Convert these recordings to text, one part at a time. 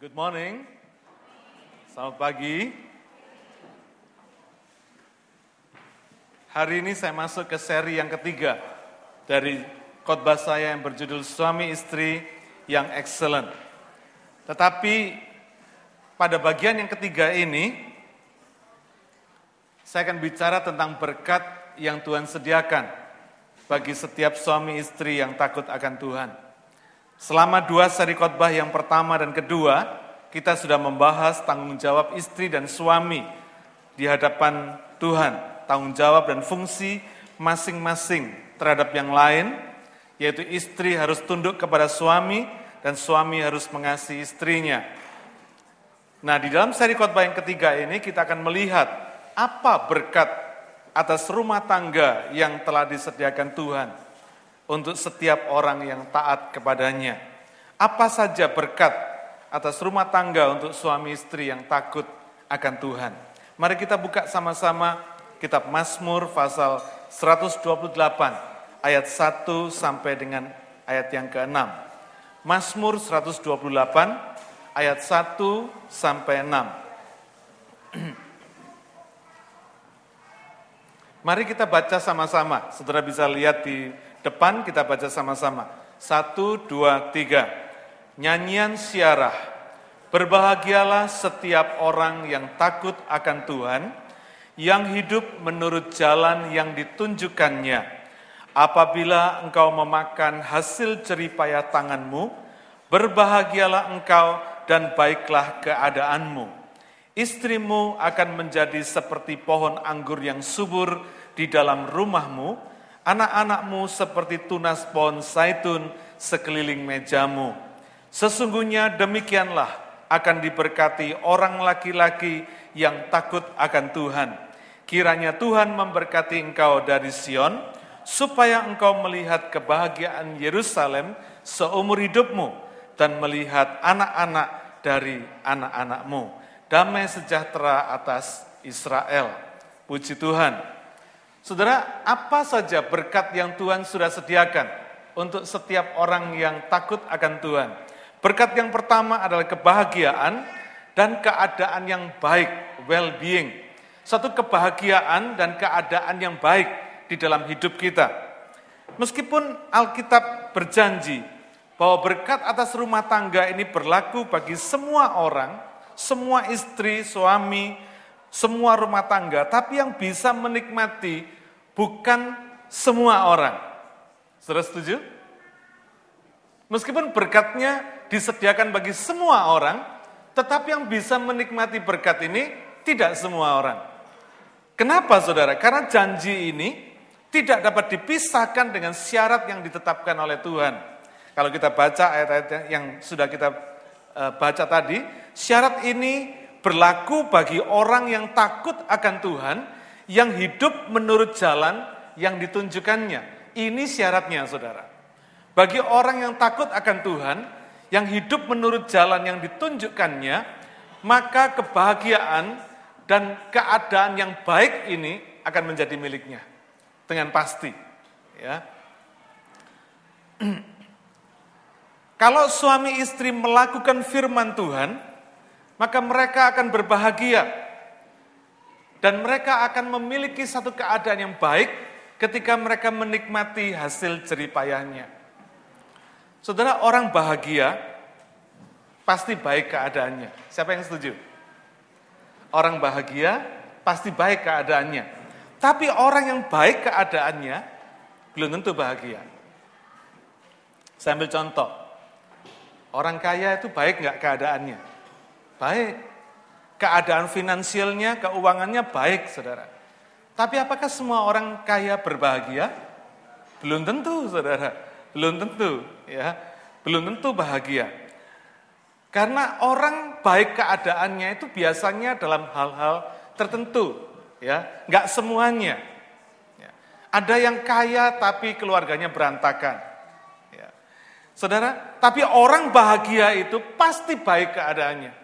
Good morning. Selamat pagi. Hari ini saya masuk ke seri yang ketiga dari khotbah saya yang berjudul Suami Istri yang Excellent. Tetapi pada bagian yang ketiga ini, saya akan bicara tentang berkat yang Tuhan sediakan bagi setiap suami istri yang takut akan Tuhan. Selama dua seri khotbah yang pertama dan kedua, kita sudah membahas tanggung jawab istri dan suami di hadapan Tuhan, tanggung jawab dan fungsi masing-masing terhadap yang lain, yaitu istri harus tunduk kepada suami dan suami harus mengasihi istrinya. Nah, di dalam seri khotbah yang ketiga ini kita akan melihat apa berkat atas rumah tangga yang telah disediakan Tuhan untuk setiap orang yang taat kepadanya. Apa saja berkat atas rumah tangga untuk suami istri yang takut akan Tuhan. Mari kita buka sama-sama kitab Mazmur pasal 128 ayat 1 sampai dengan ayat yang ke-6. Mazmur 128 ayat 1 sampai 6. Mari kita baca sama-sama. Saudara bisa lihat di depan, kita baca sama-sama. Satu, dua, tiga. Nyanyian siarah. Berbahagialah setiap orang yang takut akan Tuhan, yang hidup menurut jalan yang ditunjukkannya. Apabila engkau memakan hasil jeripaya tanganmu, berbahagialah engkau dan baiklah keadaanmu Istrimu akan menjadi seperti pohon anggur yang subur di dalam rumahmu, anak-anakmu seperti tunas pohon zaitun sekeliling mejamu. Sesungguhnya demikianlah akan diberkati orang laki-laki yang takut akan Tuhan. Kiranya Tuhan memberkati engkau dari Sion, supaya engkau melihat kebahagiaan Yerusalem seumur hidupmu dan melihat anak-anak dari anak-anakmu damai sejahtera atas Israel. Puji Tuhan. Saudara, apa saja berkat yang Tuhan sudah sediakan untuk setiap orang yang takut akan Tuhan? Berkat yang pertama adalah kebahagiaan dan keadaan yang baik, well-being. Satu kebahagiaan dan keadaan yang baik di dalam hidup kita. Meskipun Alkitab berjanji bahwa berkat atas rumah tangga ini berlaku bagi semua orang, semua istri, suami, semua rumah tangga, tapi yang bisa menikmati bukan semua orang. Sudah setuju? Meskipun berkatnya disediakan bagi semua orang, tetapi yang bisa menikmati berkat ini tidak semua orang. Kenapa saudara? Karena janji ini tidak dapat dipisahkan dengan syarat yang ditetapkan oleh Tuhan. Kalau kita baca ayat-ayat yang sudah kita eh, baca tadi, Syarat ini berlaku bagi orang yang takut akan Tuhan, yang hidup menurut jalan yang ditunjukkannya. Ini syaratnya, saudara. Bagi orang yang takut akan Tuhan, yang hidup menurut jalan yang ditunjukkannya, maka kebahagiaan dan keadaan yang baik ini akan menjadi miliknya dengan pasti. Ya. Kalau suami istri melakukan firman Tuhan, maka mereka akan berbahagia dan mereka akan memiliki satu keadaan yang baik ketika mereka menikmati hasil jeripayahnya. Saudara, orang bahagia pasti baik keadaannya. Siapa yang setuju? Orang bahagia pasti baik keadaannya. Tapi orang yang baik keadaannya belum tentu bahagia. Saya ambil contoh. Orang kaya itu baik nggak keadaannya? Baik. Keadaan finansialnya, keuangannya baik, saudara. Tapi apakah semua orang kaya berbahagia? Belum tentu, saudara. Belum tentu, ya. Belum tentu bahagia. Karena orang baik keadaannya itu biasanya dalam hal-hal tertentu, ya. Enggak semuanya. Ya. Ada yang kaya tapi keluarganya berantakan. Ya. Saudara, tapi orang bahagia itu pasti baik keadaannya.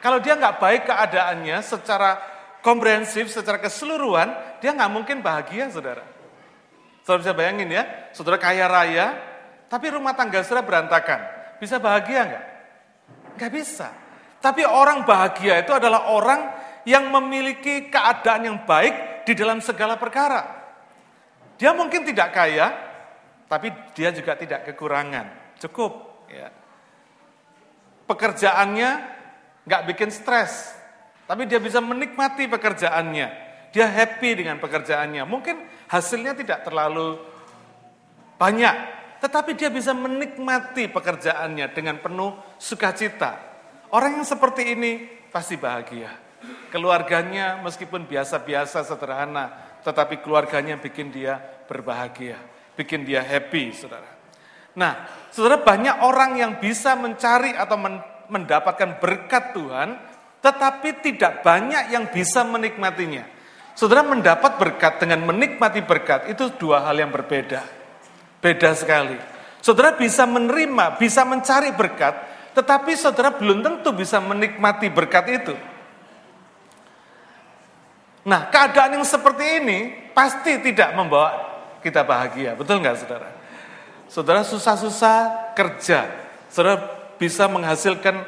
Kalau dia nggak baik keadaannya secara komprehensif, secara keseluruhan, dia nggak mungkin bahagia, saudara. Saudara bisa bayangin ya, saudara kaya raya, tapi rumah tangga saudara berantakan. Bisa bahagia nggak? Nggak bisa. Tapi orang bahagia itu adalah orang yang memiliki keadaan yang baik di dalam segala perkara. Dia mungkin tidak kaya, tapi dia juga tidak kekurangan. Cukup. Ya. Pekerjaannya nggak bikin stres, tapi dia bisa menikmati pekerjaannya. Dia happy dengan pekerjaannya. Mungkin hasilnya tidak terlalu banyak, tetapi dia bisa menikmati pekerjaannya dengan penuh sukacita. Orang yang seperti ini pasti bahagia. Keluarganya meskipun biasa-biasa sederhana, tetapi keluarganya bikin dia berbahagia, bikin dia happy, saudara. Nah, saudara banyak orang yang bisa mencari atau mendapatkan berkat Tuhan, tetapi tidak banyak yang bisa menikmatinya. Saudara mendapat berkat dengan menikmati berkat itu dua hal yang berbeda. Beda sekali. Saudara bisa menerima, bisa mencari berkat, tetapi saudara belum tentu bisa menikmati berkat itu. Nah, keadaan yang seperti ini pasti tidak membawa kita bahagia. Betul nggak saudara? Saudara susah-susah kerja. Saudara bisa menghasilkan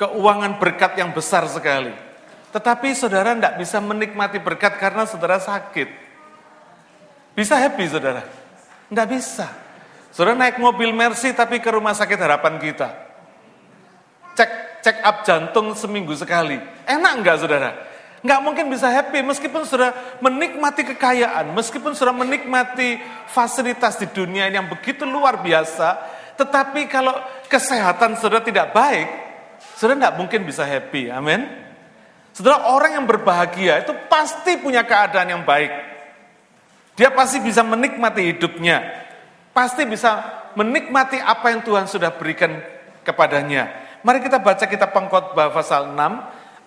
keuangan berkat yang besar sekali. Tetapi saudara tidak bisa menikmati berkat karena saudara sakit. Bisa happy saudara? Tidak bisa. Saudara naik mobil Mercy tapi ke rumah sakit harapan kita. Cek cek up jantung seminggu sekali. Enak enggak saudara? Enggak mungkin bisa happy meskipun saudara menikmati kekayaan, meskipun saudara menikmati fasilitas di dunia yang begitu luar biasa, tetapi kalau kesehatan saudara tidak baik, saudara enggak mungkin bisa happy. Amin. Saudara orang yang berbahagia itu pasti punya keadaan yang baik. Dia pasti bisa menikmati hidupnya pasti bisa menikmati apa yang Tuhan sudah berikan kepadanya. Mari kita baca kitab pengkhotbah pasal 6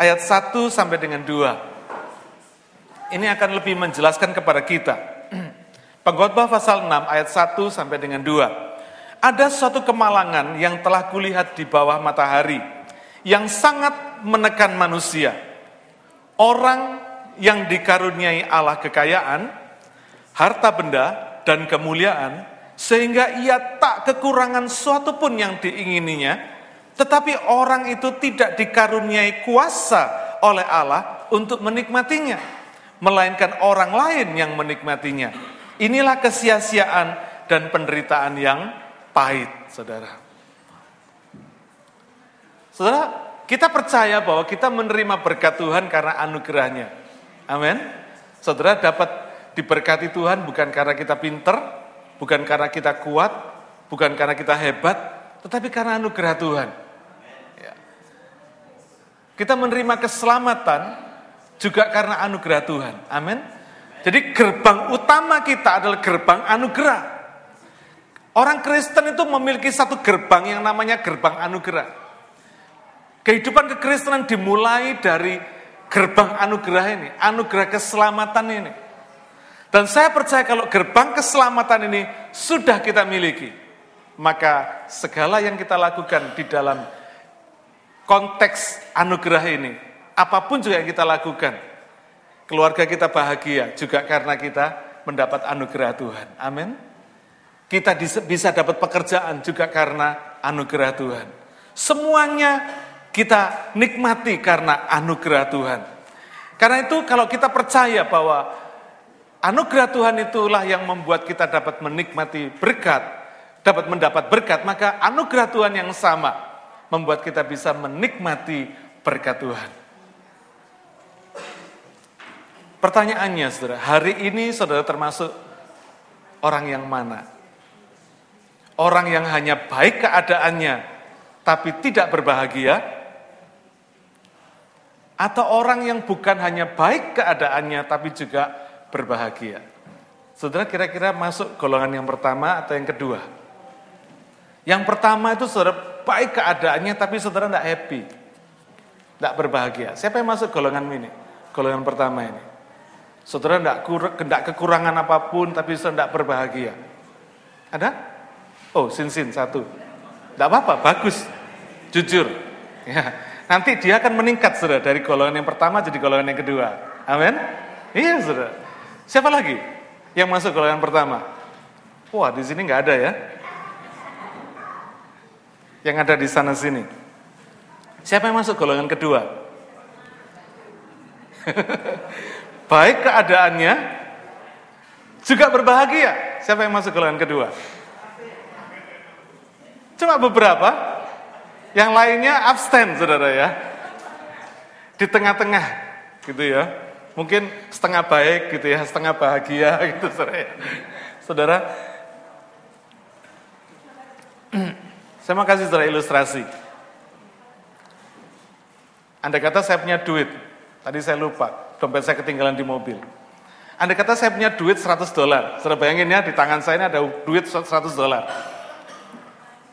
ayat 1 sampai dengan 2. Ini akan lebih menjelaskan kepada kita. Pengkhotbah pasal 6 ayat 1 sampai dengan 2. Ada suatu kemalangan yang telah kulihat di bawah matahari yang sangat menekan manusia. Orang yang dikaruniai Allah kekayaan, harta benda dan kemuliaan sehingga ia tak kekurangan suatu pun yang diingininya, tetapi orang itu tidak dikaruniai kuasa oleh Allah untuk menikmatinya, melainkan orang lain yang menikmatinya. Inilah kesia-siaan dan penderitaan yang pahit, saudara. Saudara, kita percaya bahwa kita menerima berkat Tuhan karena anugerahnya. Amin. Saudara dapat diberkati Tuhan bukan karena kita pinter, Bukan karena kita kuat, bukan karena kita hebat, tetapi karena anugerah Tuhan. Ya. Kita menerima keselamatan juga karena anugerah Tuhan. Amin. Jadi gerbang utama kita adalah gerbang anugerah. Orang Kristen itu memiliki satu gerbang yang namanya gerbang anugerah. Kehidupan kekristenan dimulai dari gerbang anugerah ini, anugerah keselamatan ini. Dan saya percaya kalau gerbang keselamatan ini sudah kita miliki, maka segala yang kita lakukan di dalam konteks anugerah ini, apa pun juga yang kita lakukan, keluarga kita bahagia juga karena kita mendapat anugerah Tuhan. Amin. Kita bisa dapat pekerjaan juga karena anugerah Tuhan. Semuanya kita nikmati karena anugerah Tuhan. Karena itu kalau kita percaya bahwa Anugerah Tuhan itulah yang membuat kita dapat menikmati berkat, dapat mendapat berkat, maka anugerah Tuhan yang sama membuat kita bisa menikmati berkat Tuhan. Pertanyaannya saudara, hari ini saudara termasuk orang yang mana? Orang yang hanya baik keadaannya, tapi tidak berbahagia? Atau orang yang bukan hanya baik keadaannya, tapi juga berbahagia. Saudara kira-kira masuk golongan yang pertama atau yang kedua? Yang pertama itu saudara baik keadaannya tapi saudara tidak happy. Tidak berbahagia. Siapa yang masuk golongan ini? Golongan pertama ini. Saudara tidak, kekurangan apa pun tapi saudara tidak berbahagia. Ada? Oh, sin-sin satu. Tidak apa-apa, bagus. Jujur. Ya. Nanti dia akan meningkat saudara dari golongan yang pertama jadi golongan yang kedua. Amin? Iya saudara. Siapa lagi yang masuk golongan pertama? Wah, di sini nggak ada ya. Yang ada di sana sini. Siapa yang masuk golongan kedua? Baik keadaannya, juga berbahagia. Siapa yang masuk golongan kedua? Cuma beberapa, yang lainnya abstain, saudara ya. Di tengah-tengah, gitu ya. Mungkin setengah baik gitu ya, setengah bahagia gitu saudara. Ya. Saudara, saya mau kasih saudara ilustrasi. Anda kata saya punya duit, tadi saya lupa, dompet saya ketinggalan di mobil. Anda kata saya punya duit 100 dolar, saudara bayangin ya di tangan saya ini ada duit 100 dolar.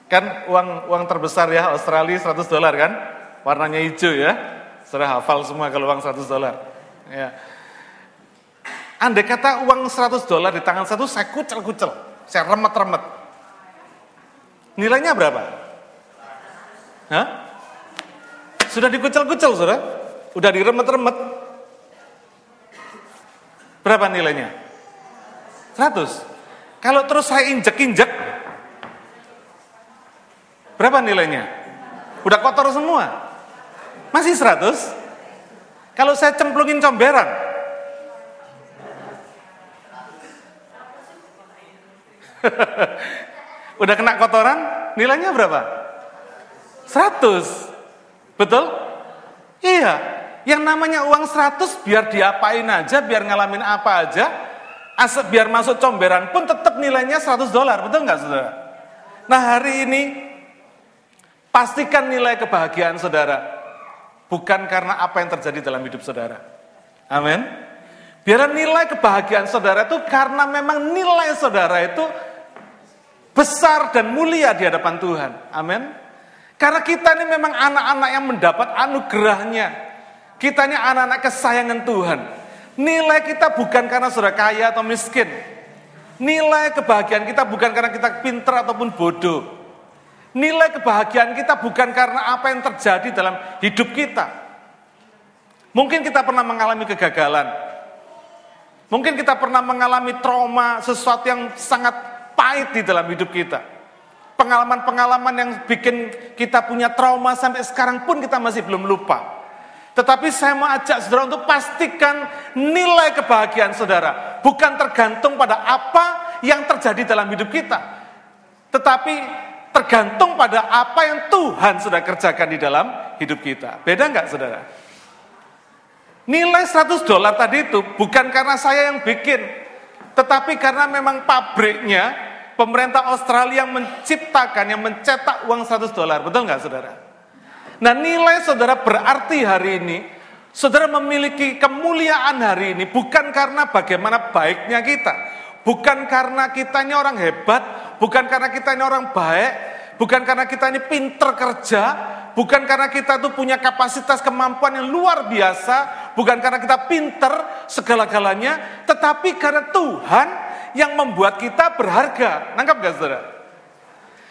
Kan uang uang terbesar ya Australia 100 dolar kan, warnanya hijau ya, saudara hafal semua kalau uang 100 dolar. Ya. Anda kata uang 100 dolar di tangan satu saya kucel-kucel, saya remet-remet. Nilainya berapa? Hah? Sudah dikucel-kucel, saudara? Udah diremet-remet. Berapa nilainya? 100. Kalau terus saya injek-injek, berapa nilainya? Udah kotor semua. Masih 100? Kalau saya cemplungin comberan, udah kena kotoran, nilainya berapa? 100. Betul? Iya. Yang namanya uang 100 biar diapain aja, biar ngalamin apa aja, asal biar masuk comberan pun tetap nilainya 100 dolar. Betul nggak saudara? Nah hari ini, pastikan nilai kebahagiaan saudara Bukan karena apa yang terjadi dalam hidup saudara. Amin. Biar nilai kebahagiaan saudara itu karena memang nilai saudara itu besar dan mulia di hadapan Tuhan. Amin. Karena kita ini memang anak-anak yang mendapat anugerahnya. Kita ini anak-anak kesayangan Tuhan. Nilai kita bukan karena saudara kaya atau miskin. Nilai kebahagiaan kita bukan karena kita pinter ataupun bodoh. Nilai kebahagiaan kita bukan karena apa yang terjadi dalam hidup kita. Mungkin kita pernah mengalami kegagalan. Mungkin kita pernah mengalami trauma, sesuatu yang sangat pahit di dalam hidup kita. Pengalaman-pengalaman yang bikin kita punya trauma sampai sekarang pun kita masih belum lupa. Tetapi saya mau ajak saudara untuk pastikan nilai kebahagiaan saudara bukan tergantung pada apa yang terjadi dalam hidup kita. Tetapi tergantung pada apa yang Tuhan sudah kerjakan di dalam hidup kita. Beda nggak saudara? Nilai 100 dolar tadi itu bukan karena saya yang bikin, tetapi karena memang pabriknya, pemerintah Australia yang menciptakan, yang mencetak uang 100 dolar. Betul nggak saudara? Nah nilai saudara berarti hari ini, saudara memiliki kemuliaan hari ini bukan karena bagaimana baiknya kita, bukan karena kita ini orang hebat, bukan karena kita ini orang baik, bukan karena kita ini pinter kerja, bukan karena kita tuh punya kapasitas kemampuan yang luar biasa, bukan karena kita pinter segala-galanya, tetapi karena Tuhan yang membuat kita berharga. Nangkap gak saudara?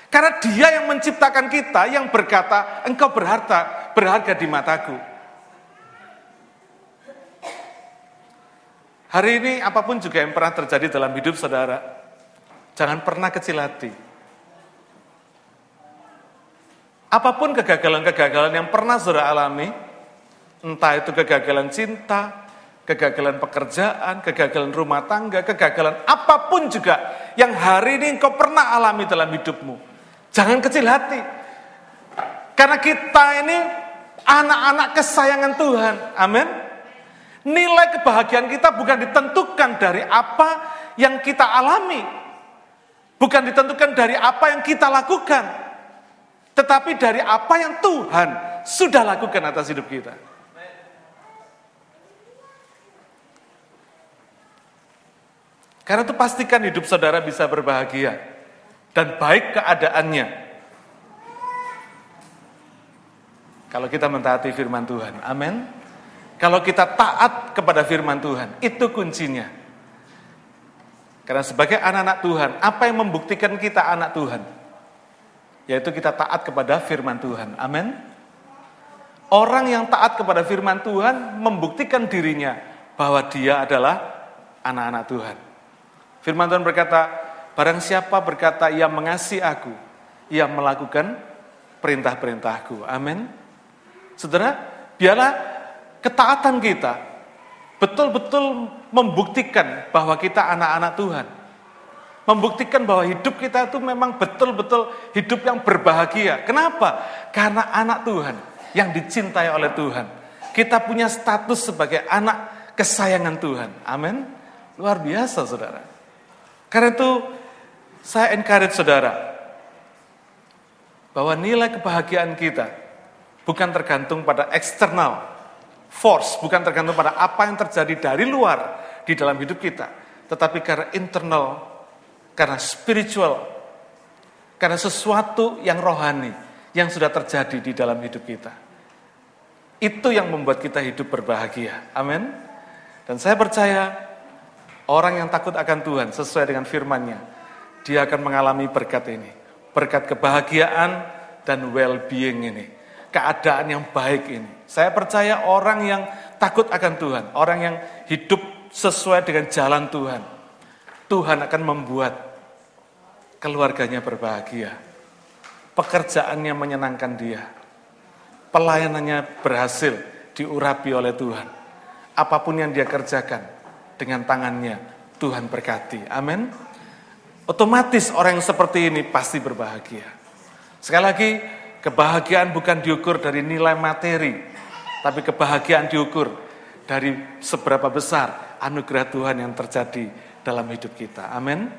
Karena dia yang menciptakan kita, yang berkata, engkau berharga, berharga di mataku. Hari ini apa pun juga yang pernah terjadi dalam hidup saudara, Jangan pernah kecil hati. Apa pun kegagalan-kegagalan yang pernah saudara alami, entah itu kegagalan cinta, kegagalan pekerjaan, kegagalan rumah tangga, kegagalan apa pun juga yang hari ini engkau pernah alami dalam hidupmu. Jangan kecil hati. Karena kita ini anak-anak kesayangan Tuhan. Amin. Nilai kebahagiaan kita bukan ditentukan dari apa yang kita alami, Bukan ditentukan dari apa yang kita lakukan, tetapi dari apa yang Tuhan sudah lakukan atas hidup kita. Karena itu pastikan hidup saudara bisa berbahagia dan baik keadaannya. Kalau kita mentaati firman Tuhan, amin. Kalau kita taat kepada firman Tuhan, itu kuncinya. Karena sebagai anak-anak Tuhan, apa yang membuktikan kita anak Tuhan? Yaitu kita taat kepada firman Tuhan. Amin. Orang yang taat kepada firman Tuhan membuktikan dirinya bahwa dia adalah anak-anak Tuhan. Firman Tuhan berkata, barang siapa berkata ia mengasihi aku, ia melakukan perintah-perintahku. Amin. Saudara, biarlah ketaatan kita betul-betul membuktikan bahwa kita anak-anak Tuhan. Membuktikan bahwa hidup kita itu memang betul-betul hidup yang berbahagia. Kenapa? Karena anak Tuhan yang dicintai oleh Tuhan. Kita punya status sebagai anak kesayangan Tuhan. Amin. Luar biasa saudara. Karena itu saya encourage saudara bahwa nilai kebahagiaan kita bukan tergantung pada eksternal force, bukan tergantung pada apa yang terjadi dari luar di dalam hidup kita, tetapi karena internal, karena spiritual, karena sesuatu yang rohani yang sudah terjadi di dalam hidup kita. Itu yang membuat kita hidup berbahagia. Amin. Dan saya percaya orang yang takut akan Tuhan sesuai dengan firman-Nya, dia akan mengalami berkat ini. Berkat kebahagiaan dan well-being ini keadaan yang baik ini. Saya percaya orang yang takut akan Tuhan, orang yang hidup sesuai dengan jalan Tuhan, Tuhan akan membuat keluarganya berbahagia, pekerjaannya menyenangkan dia, pelayanannya berhasil diurapi oleh Tuhan. Apa pun yang dia kerjakan dengan tangannya, Tuhan berkati. Amin. Otomatis orang yang seperti ini pasti berbahagia. Sekali lagi, Kebahagiaan bukan diukur dari nilai materi, tapi kebahagiaan diukur dari seberapa besar anugerah Tuhan yang terjadi dalam hidup kita. Amin.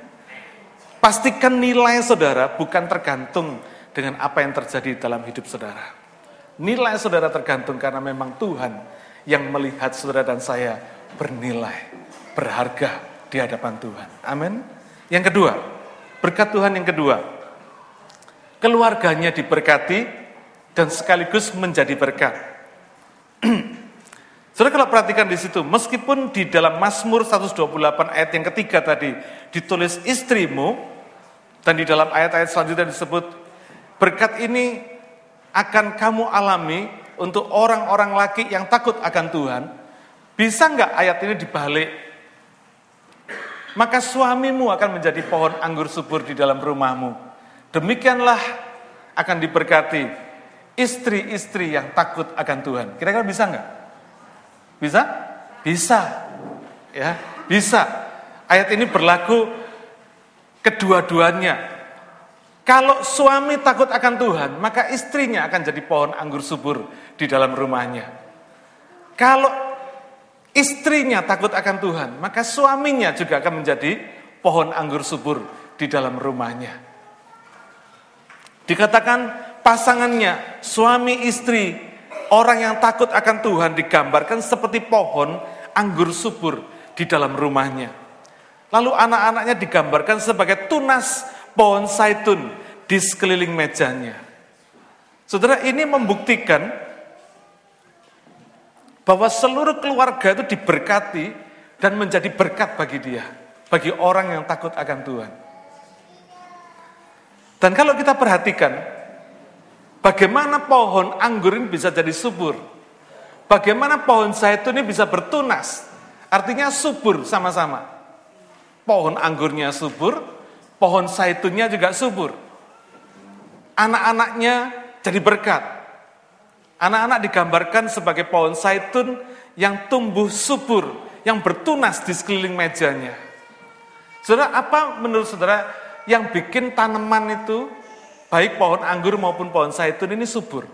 Pastikan nilai saudara bukan tergantung dengan apa yang terjadi dalam hidup saudara. Nilai saudara tergantung karena memang Tuhan yang melihat saudara dan saya bernilai, berharga di hadapan Tuhan. Amin. Yang kedua, berkat Tuhan yang kedua, keluarganya diberkati, dan sekaligus menjadi berkat. Saudara kalau perhatikan di situ, meskipun di dalam Mazmur 128 ayat yang ketiga tadi ditulis istrimu, dan di dalam ayat-ayat selanjutnya disebut, berkat ini akan kamu alami untuk orang-orang laki yang takut akan Tuhan, bisa nggak ayat ini dibalik? Maka suamimu akan menjadi pohon anggur subur di dalam rumahmu. Demikianlah akan diberkati istri-istri yang takut akan Tuhan. Kira-kira bisa nggak? Bisa? Bisa. Ya, bisa. Ayat ini berlaku kedua-duanya. Kalau suami takut akan Tuhan, maka istrinya akan jadi pohon anggur subur di dalam rumahnya. Kalau istrinya takut akan Tuhan, maka suaminya juga akan menjadi pohon anggur subur di dalam rumahnya. Dikatakan pasangannya, suami istri, orang yang takut akan Tuhan digambarkan seperti pohon anggur subur di dalam rumahnya. Lalu anak-anaknya digambarkan sebagai tunas pohon saitun di sekeliling mejanya. Saudara, ini membuktikan bahwa seluruh keluarga itu diberkati dan menjadi berkat bagi dia, bagi orang yang takut akan Tuhan. Dan kalau kita perhatikan, bagaimana pohon anggur ini bisa jadi subur? Bagaimana pohon zaitun ini bisa bertunas? Artinya subur sama-sama. Pohon anggurnya subur, pohon zaitunnya juga subur. Anak-anaknya jadi berkat. Anak-anak digambarkan sebagai pohon zaitun yang tumbuh subur, yang bertunas di sekeliling mejanya. Saudara, apa menurut saudara yang bikin tanaman itu, baik pohon anggur maupun pohon zaitun ini subur.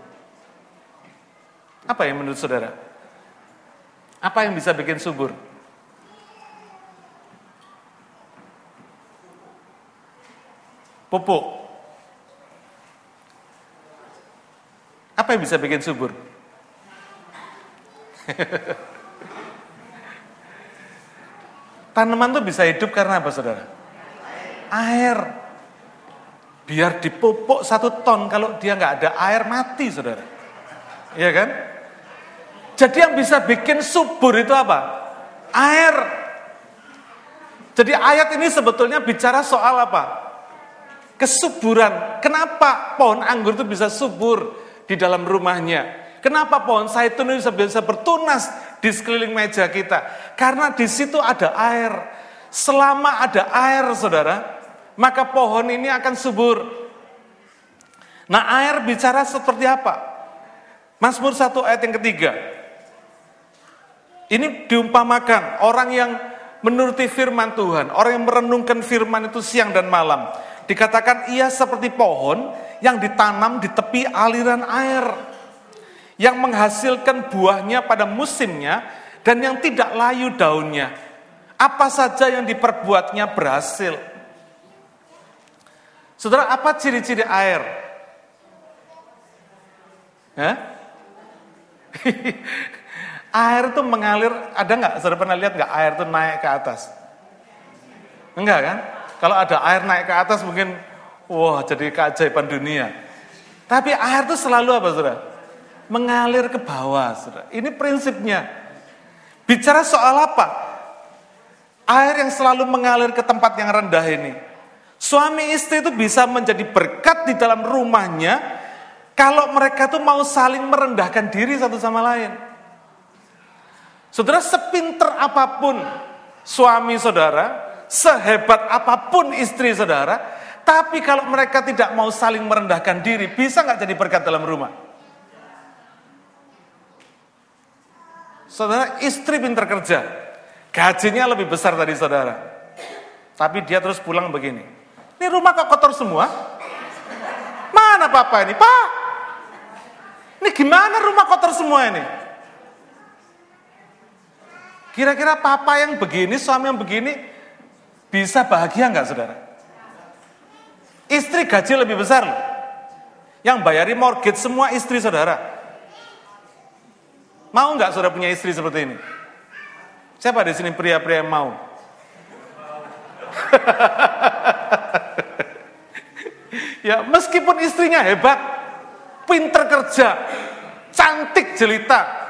Apa yang menurut saudara? Apa yang bisa bikin subur? Pupuk. Apa yang bisa bikin subur? Tanaman tuh bisa hidup karena apa saudara? air. Biar dipupuk satu ton, kalau dia nggak ada air mati saudara. Iya kan? Jadi yang bisa bikin subur itu apa? Air. Jadi ayat ini sebetulnya bicara soal apa? Kesuburan. Kenapa pohon anggur itu bisa subur di dalam rumahnya? Kenapa pohon zaitun itu bisa bertunas di sekeliling meja kita? Karena di situ ada air. Selama ada air, saudara, maka pohon ini akan subur. Nah air bicara seperti apa? Mazmur 1 ayat yang ketiga. Ini diumpamakan orang yang menuruti firman Tuhan, orang yang merenungkan firman itu siang dan malam. Dikatakan ia seperti pohon yang ditanam di tepi aliran air, yang menghasilkan buahnya pada musimnya dan yang tidak layu daunnya. Apa saja yang diperbuatnya berhasil. Saudara, apa ciri-ciri air? Hah? air itu mengalir, ada nggak? Saudara pernah lihat nggak air itu naik ke atas? Enggak kan? Kalau ada air naik ke atas mungkin, wah jadi keajaiban dunia. Tapi air itu selalu apa saudara? Mengalir ke bawah saudara. Ini prinsipnya. Bicara soal apa? Air yang selalu mengalir ke tempat yang rendah ini. Suami istri itu bisa menjadi berkat di dalam rumahnya kalau mereka tuh mau saling merendahkan diri satu sama lain. Saudara sepinter apa pun suami saudara, sehebat apa pun istri saudara, tapi kalau mereka tidak mau saling merendahkan diri, bisa nggak jadi berkat dalam rumah? Saudara, istri pinter kerja, gajinya lebih besar dari saudara. Tapi dia terus pulang begini. Ini rumah kok kotor semua? Mana papa ini? Pak, ini gimana rumah kotor semua ini? Kira-kira papa yang begini, suami yang begini, bisa bahagia nggak saudara? Istri gaji lebih besar loh. Yang bayari mortgage semua istri saudara. Mau nggak saudara punya istri seperti ini? Siapa di sini pria-pria yang mau? ya meskipun istrinya hebat, pinter kerja, cantik jelita,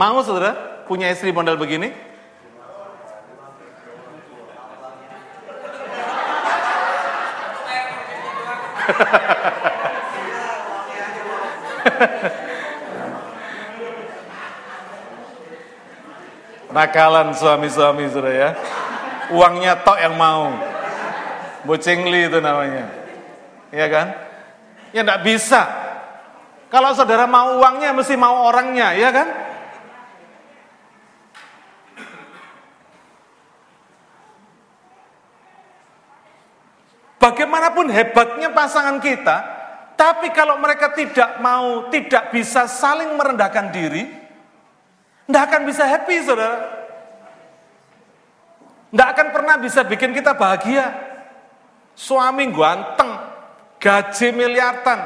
Mau saudara punya istri model begini? Nakalan suami-suami sudah ya. Uangnya tok yang mau. Bocengli itu namanya. Iya kan? Ya enggak bisa. Kalau saudara mau uangnya mesti mau orangnya, ya kan? Bagaimanapun hebatnya pasangan kita, tapi kalau mereka tidak mau, tidak bisa saling merendahkan diri, tidak akan bisa happy, saudara. Tidak akan pernah bisa bikin kita bahagia. Suami ganteng, gaji miliaran,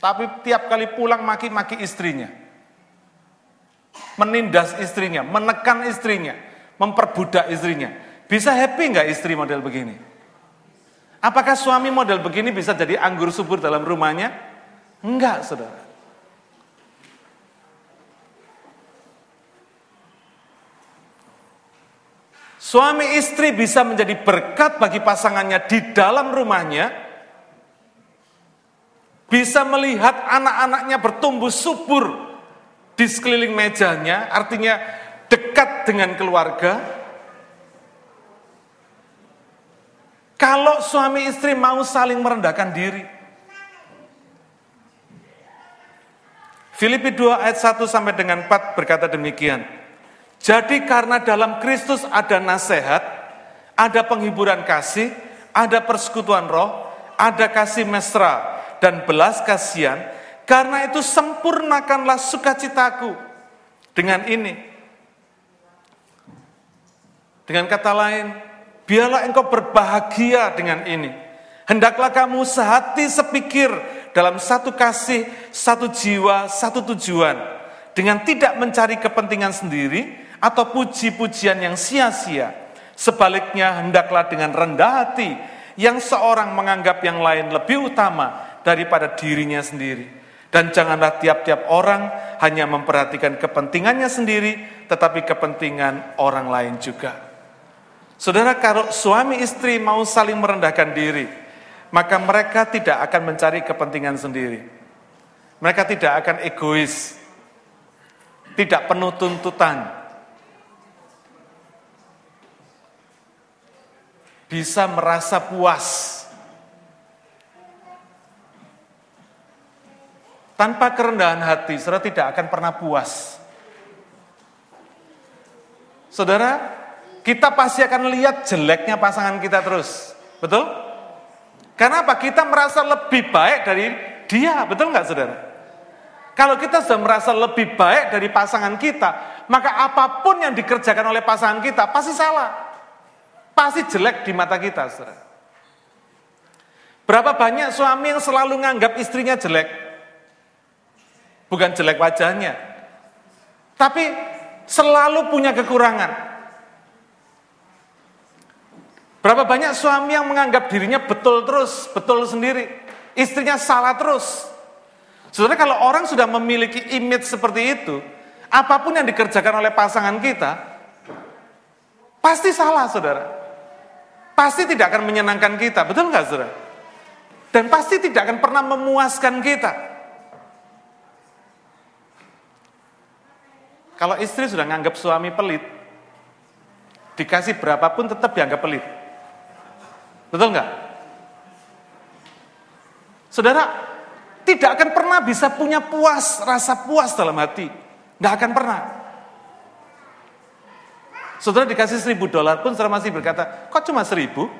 tapi tiap kali pulang maki-maki istrinya. Menindas istrinya, menekan istrinya, memperbudak istrinya. Bisa happy nggak istri model begini? Apakah suami model begini bisa jadi anggur subur dalam rumahnya? Enggak, saudara. Suami istri bisa menjadi berkat bagi pasangannya di dalam rumahnya, bisa melihat anak-anaknya bertumbuh subur di sekeliling mejanya, artinya dekat dengan keluarga, Kalau suami istri mau saling merendahkan diri. Filipi 2 ayat 1 sampai dengan 4 berkata demikian. Jadi karena dalam Kristus ada nasihat, ada penghiburan kasih, ada persekutuan roh, ada kasih mesra dan belas kasihan, karena itu sempurnakanlah sukacitaku dengan ini. Dengan kata lain, Biarlah engkau berbahagia dengan ini. Hendaklah kamu sehati sepikir dalam satu kasih, satu jiwa, satu tujuan. Dengan tidak mencari kepentingan sendiri atau puji-pujian yang sia-sia. Sebaliknya hendaklah dengan rendah hati yang seorang menganggap yang lain lebih utama daripada dirinya sendiri. Dan janganlah tiap-tiap orang hanya memperhatikan kepentingannya sendiri, tetapi kepentingan orang lain juga. Saudara, kalau suami istri mau saling merendahkan diri, maka mereka tidak akan mencari kepentingan sendiri. Mereka tidak akan egois, tidak penuh tuntutan. bisa merasa puas. Tanpa kerendahan hati, saudara tidak akan pernah puas. Saudara, kita pasti akan lihat jeleknya pasangan kita terus. Betul? Karena apa? Kita merasa lebih baik dari dia, betul nggak saudara? Kalau kita sudah merasa lebih baik dari pasangan kita, maka apa pun yang dikerjakan oleh pasangan kita pasti salah. Pasti jelek di mata kita, saudara. Berapa banyak suami yang selalu menganggap istrinya jelek? Bukan jelek wajahnya, tapi selalu punya kekurangan. Berapa banyak suami yang menganggap dirinya betul terus, betul sendiri, istrinya salah terus. Sebenarnya kalau orang sudah memiliki image seperti itu, apa pun yang dikerjakan oleh pasangan kita, pasti salah, saudara. Pasti tidak akan menyenangkan kita, betul nggak, saudara? Dan pasti tidak akan pernah memuaskan kita. Kalau istri sudah nganggap suami pelit, dikasih berapapun tetap dianggap pelit. Betul nggak? Saudara, tidak akan pernah bisa punya puas, rasa puas dalam hati. Nggak akan pernah. Saudara dikasih seribu dolar pun saudara masih berkata, kok cuma seribu?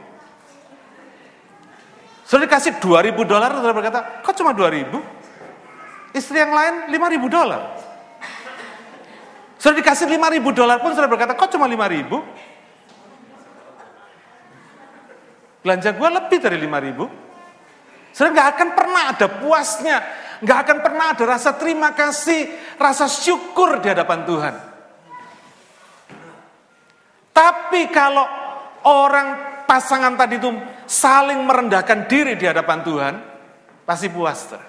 Saudara dikasih dua ribu dolar, saudara berkata, kok cuma dua ribu? Istri yang lain lima ribu dolar. Sudah dikasih 5 ribu dolar pun sudah berkata, kok cuma 5 ribu? Belanja gue lebih dari 5 ribu. Sudah nggak akan pernah ada puasnya, nggak akan pernah ada rasa terima kasih, rasa syukur di hadapan Tuhan. Tapi kalau orang pasangan tadi itu saling merendahkan diri di hadapan Tuhan, pasti puas. Ter.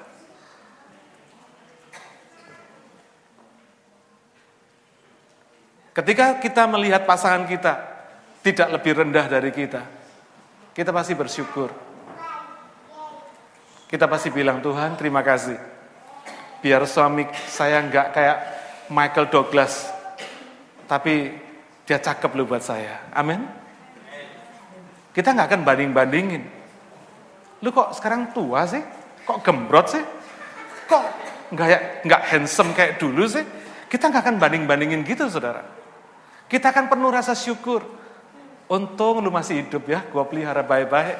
Ketika kita melihat pasangan kita tidak lebih rendah dari kita, kita pasti bersyukur. Kita pasti bilang, Tuhan terima kasih. Biar suami saya nggak kayak Michael Douglas, tapi dia cakep loh buat saya. Amin. Kita nggak akan banding-bandingin. Lu kok sekarang tua sih? Kok gembrot sih? Kok nggak nggak handsome kayak dulu sih? Kita nggak akan banding-bandingin gitu, saudara. Kita akan penuh rasa syukur. Untung lu masih hidup ya, gua pelihara baik-baik.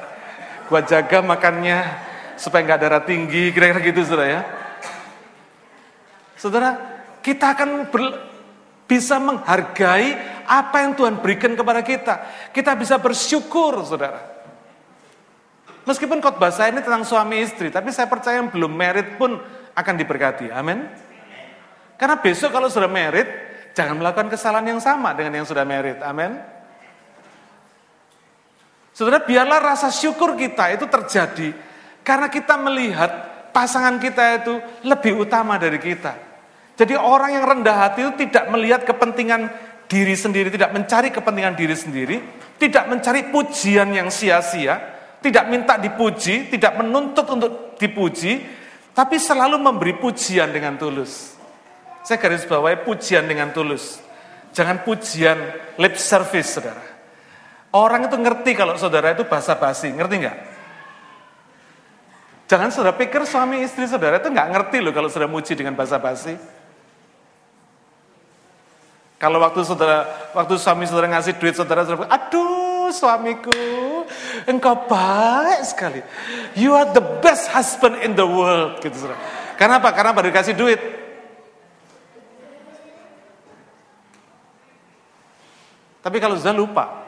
Gua jaga makannya supaya nggak darah tinggi, kira-kira gitu saudara ya. Saudara, kita akan bisa menghargai apa yang Tuhan berikan kepada kita. Kita bisa bersyukur, saudara. Meskipun khotbah saya ini tentang suami istri, tapi saya percaya yang belum merit pun akan diberkati. Amin. Karena besok kalau sudah merit, Jangan melakukan kesalahan yang sama dengan yang sudah merit. Amin. Saudara, biarlah rasa syukur kita itu terjadi karena kita melihat pasangan kita itu lebih utama dari kita. Jadi orang yang rendah hati itu tidak melihat kepentingan diri sendiri, tidak mencari kepentingan diri sendiri, tidak mencari pujian yang sia-sia, tidak minta dipuji, tidak menuntut untuk dipuji, tapi selalu memberi pujian dengan tulus. Saya garis bawahi pujian dengan tulus. Jangan pujian lip service, saudara. Orang itu ngerti kalau saudara itu bahasa basi, ngerti nggak? Jangan saudara pikir suami istri saudara itu nggak ngerti loh kalau saudara muji dengan bahasa basi. Kalau waktu saudara, waktu suami saudara ngasih duit saudara, saudara aduh suamiku, engkau baik sekali. You are the best husband in the world, gitu saudara. Karena apa? Karena baru dikasih duit. Tapi kalau sudah lupa,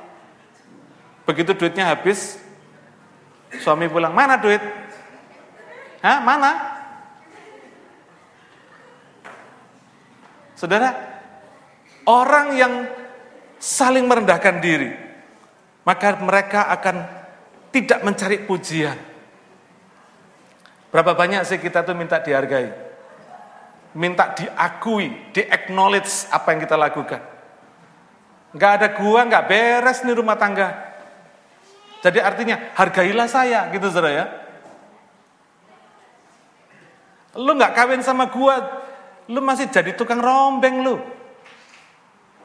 begitu duitnya habis, suami pulang, mana duit? Hah, mana? Saudara, orang yang saling merendahkan diri, maka mereka akan tidak mencari pujian. Berapa banyak sih kita tuh minta dihargai? Minta diakui, di-acknowledge apa yang kita lakukan. Nggak ada gua, nggak beres nih rumah tangga. Jadi artinya hargailah saya gitu saudara ya. Lu nggak kawin sama gua, lu masih jadi tukang rombeng lu.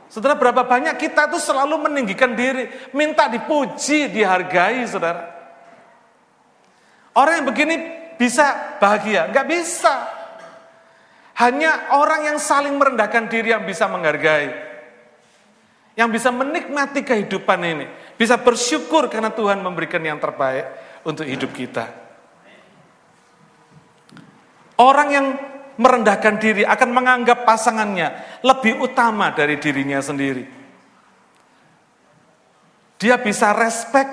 Saudara berapa banyak kita tuh selalu meninggikan diri, minta dipuji, dihargai saudara. Orang yang begini bisa bahagia? Nggak bisa. Hanya orang yang saling merendahkan diri yang bisa menghargai. Yang bisa menikmati kehidupan ini. Bisa bersyukur karena Tuhan memberikan yang terbaik untuk hidup kita. Orang yang merendahkan diri akan menganggap pasangannya lebih utama dari dirinya sendiri. Dia bisa respect,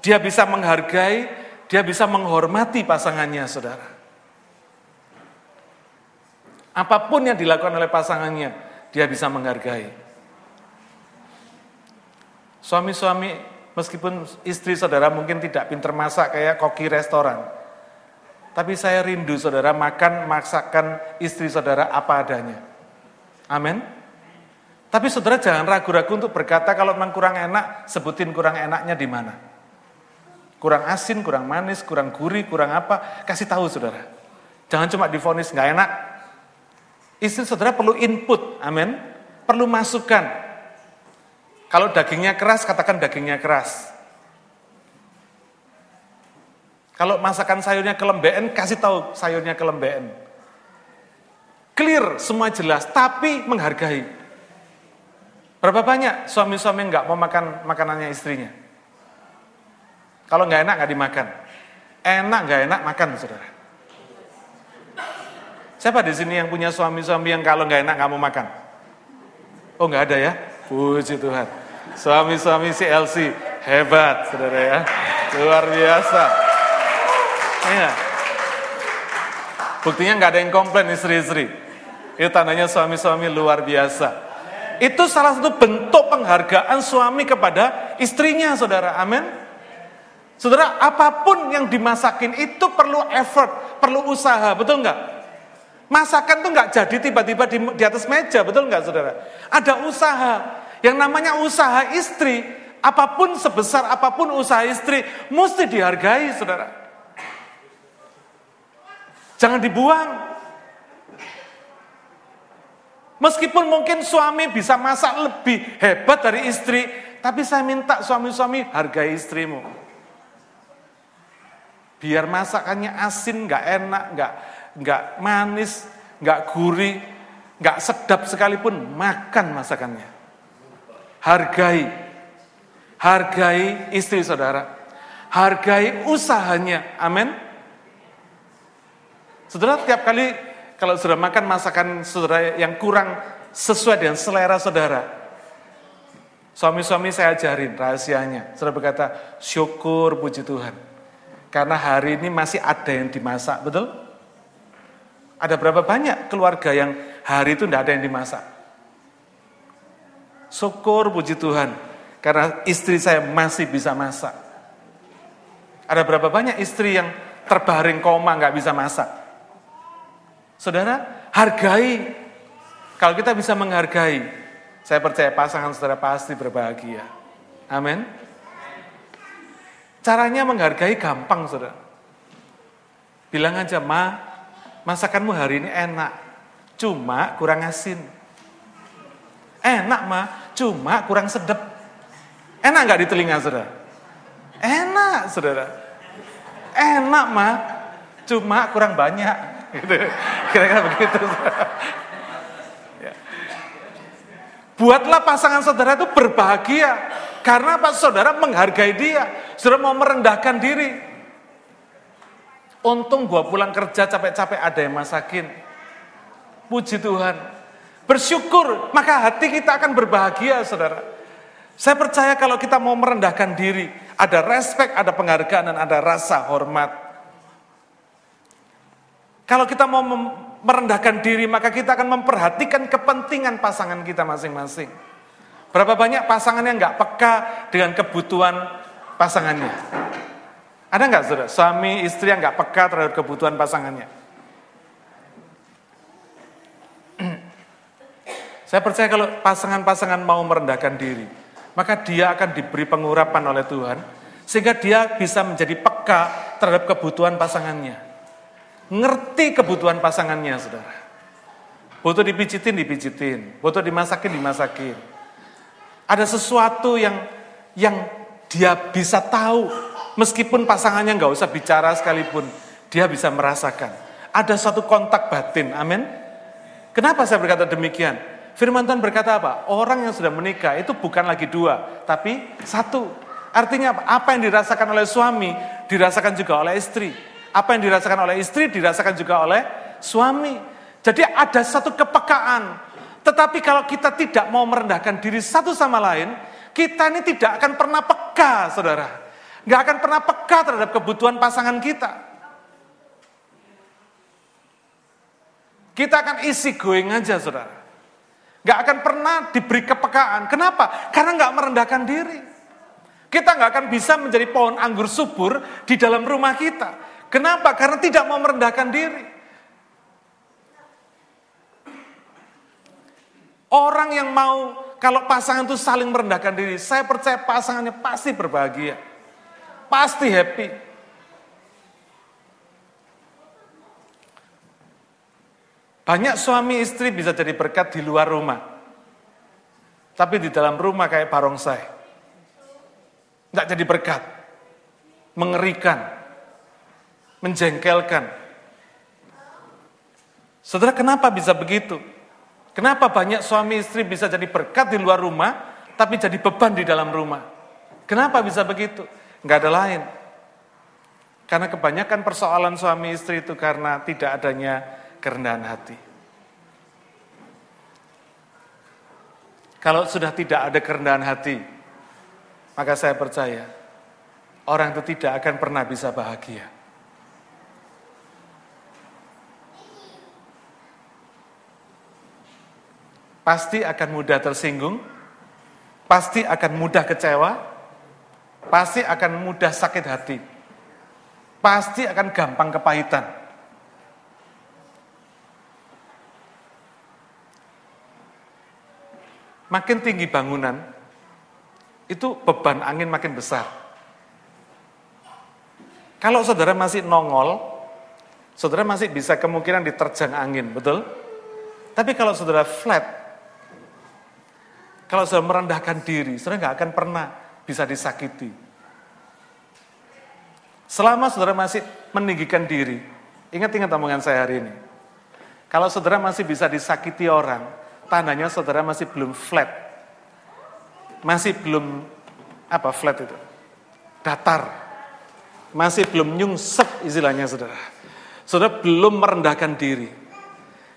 dia bisa menghargai, dia bisa menghormati pasangannya, saudara. Apa pun yang dilakukan oleh pasangannya, dia bisa menghargai. Suami-suami, meskipun istri saudara mungkin tidak pinter masak kayak koki restoran, tapi saya rindu saudara makan masakan istri saudara apa adanya. Amin. Tapi saudara jangan ragu-ragu untuk berkata kalau memang kurang enak, sebutin kurang enaknya di mana. Kurang asin, kurang manis, kurang gurih, kurang apa, kasih tahu saudara. Jangan cuma difonis nggak enak, Istri saudara perlu input, amin. Perlu masukan. Kalau dagingnya keras, katakan dagingnya keras. Kalau masakan sayurnya kelembean, kasih tahu sayurnya kelembean. Clear, semua jelas, tapi menghargai. Berapa banyak suami-suami nggak mau makan makanannya istrinya? Kalau nggak enak nggak dimakan. Enak nggak enak makan, saudara. Siapa di sini yang punya suami-suami yang kalau nggak enak nggak mau makan? Oh nggak ada ya? Puji Tuhan. Suami-suami si LC hebat, saudara ya, luar biasa. Iya. Buktinya nggak ada yang komplain istri-istri. Itu tandanya suami-suami luar biasa. Itu salah satu bentuk penghargaan suami kepada istrinya, saudara. Amin. Saudara, apa pun yang dimasakin itu perlu effort, perlu usaha, betul nggak? Masakan tuh nggak jadi tiba-tiba di, di atas meja, betul nggak saudara? Ada usaha. Yang namanya usaha istri, apa pun sebesar apa pun usaha istri, mesti dihargai saudara. Jangan dibuang. Meskipun mungkin suami bisa masak lebih hebat dari istri, tapi saya minta suami-suami hargai istrimu. Biar masakannya asin, nggak enak, nggak nggak manis, nggak gurih, nggak sedap sekalipun, makan masakannya. Hargai, hargai istri saudara, hargai usahanya, amin. Saudara tiap kali kalau sudah makan masakan saudara yang kurang sesuai dengan selera saudara, suami-suami saya ajarin rahasianya. Saudara berkata, syukur puji Tuhan. Karena hari ini masih ada yang dimasak, betul? Ada berapa banyak keluarga yang hari itu tidak ada yang dimasak. Syukur puji Tuhan, karena istri saya masih bisa masak. Ada berapa banyak istri yang terbaring koma nggak bisa masak. Saudara, hargai. Kalau kita bisa menghargai, saya percaya pasangan saudara pasti berbahagia. Amin. Caranya menghargai gampang, saudara. Bilang aja, ma, masakanmu hari ini enak, cuma kurang asin. Enak mah, cuma kurang sedap. Enak nggak di telinga saudara? Enak saudara. Enak mah, cuma kurang banyak. Gitu. Kira-kira begitu. Ya. Buatlah pasangan saudara itu berbahagia. Karena apa? Saudara menghargai dia. Saudara mau merendahkan diri. Untung gua pulang kerja capek-capek ada yang masakin. Puji Tuhan. Bersyukur, maka hati kita akan berbahagia, saudara. Saya percaya kalau kita mau merendahkan diri, ada respek, ada penghargaan, dan ada rasa hormat. Kalau kita mau merendahkan diri, maka kita akan memperhatikan kepentingan pasangan kita masing-masing. Berapa banyak pasangan yang nggak peka dengan kebutuhan pasangannya. Ada nggak saudara, suami istri yang nggak peka terhadap kebutuhan pasangannya? Saya percaya kalau pasangan-pasangan mau merendahkan diri, maka dia akan diberi pengurapan oleh Tuhan, sehingga dia bisa menjadi peka terhadap kebutuhan pasangannya. Ngerti kebutuhan pasangannya, saudara. Butuh dipijitin, dipijitin. Butuh dimasakin, dimasakin. Ada sesuatu yang yang dia bisa tahu Meskipun pasangannya nggak usah bicara sekalipun, dia bisa merasakan. Ada satu kontak batin, amin. Kenapa saya berkata demikian? Firman Tuhan berkata apa? Orang yang sudah menikah itu bukan lagi dua, tapi satu. Artinya apa? Apa yang dirasakan oleh suami, dirasakan juga oleh istri. Apa yang dirasakan oleh istri, dirasakan juga oleh suami. Jadi ada satu kepekaan. Tetapi kalau kita tidak mau merendahkan diri satu sama lain, kita ini tidak akan pernah peka, saudara. Nggak akan pernah peka terhadap kebutuhan pasangan kita. Kita akan isi going aja, saudara. Gak akan pernah diberi kepekaan. Kenapa? Karena gak merendahkan diri. Kita gak akan bisa menjadi pohon anggur subur di dalam rumah kita. Kenapa? Karena tidak mau merendahkan diri. Orang yang mau kalau pasangan itu saling merendahkan diri, saya percaya pasangannya pasti berbahagia. Pasti happy. Banyak suami istri bisa jadi berkat di luar rumah. Tapi di dalam rumah kayak barongsai. Tidak jadi berkat. Mengerikan. Menjengkelkan. Saudara kenapa bisa begitu? Kenapa banyak suami istri bisa jadi berkat di luar rumah, tapi jadi beban di dalam rumah? Kenapa bisa begitu? Enggak ada lain. Karena kebanyakan persoalan suami istri itu karena tidak adanya kerendahan hati. Kalau sudah tidak ada kerendahan hati, maka saya percaya orang itu tidak akan pernah bisa bahagia. Pasti akan mudah tersinggung, pasti akan mudah kecewa, pasti akan mudah sakit hati, pasti akan gampang kepahitan. makin tinggi bangunan, itu beban angin makin besar. Kalau saudara masih nongol, saudara masih bisa kemungkinan diterjang angin, betul? Tapi kalau saudara flat, kalau saudara merendahkan diri, saudara nggak akan pernah bisa disakiti. Selama saudara masih meninggikan diri, ingat-ingat omongan saya hari ini. Kalau saudara masih bisa disakiti orang, tandanya saudara masih belum flat. Masih belum apa flat itu? Datar. Masih belum nyungsep istilahnya saudara. Saudara belum merendahkan diri.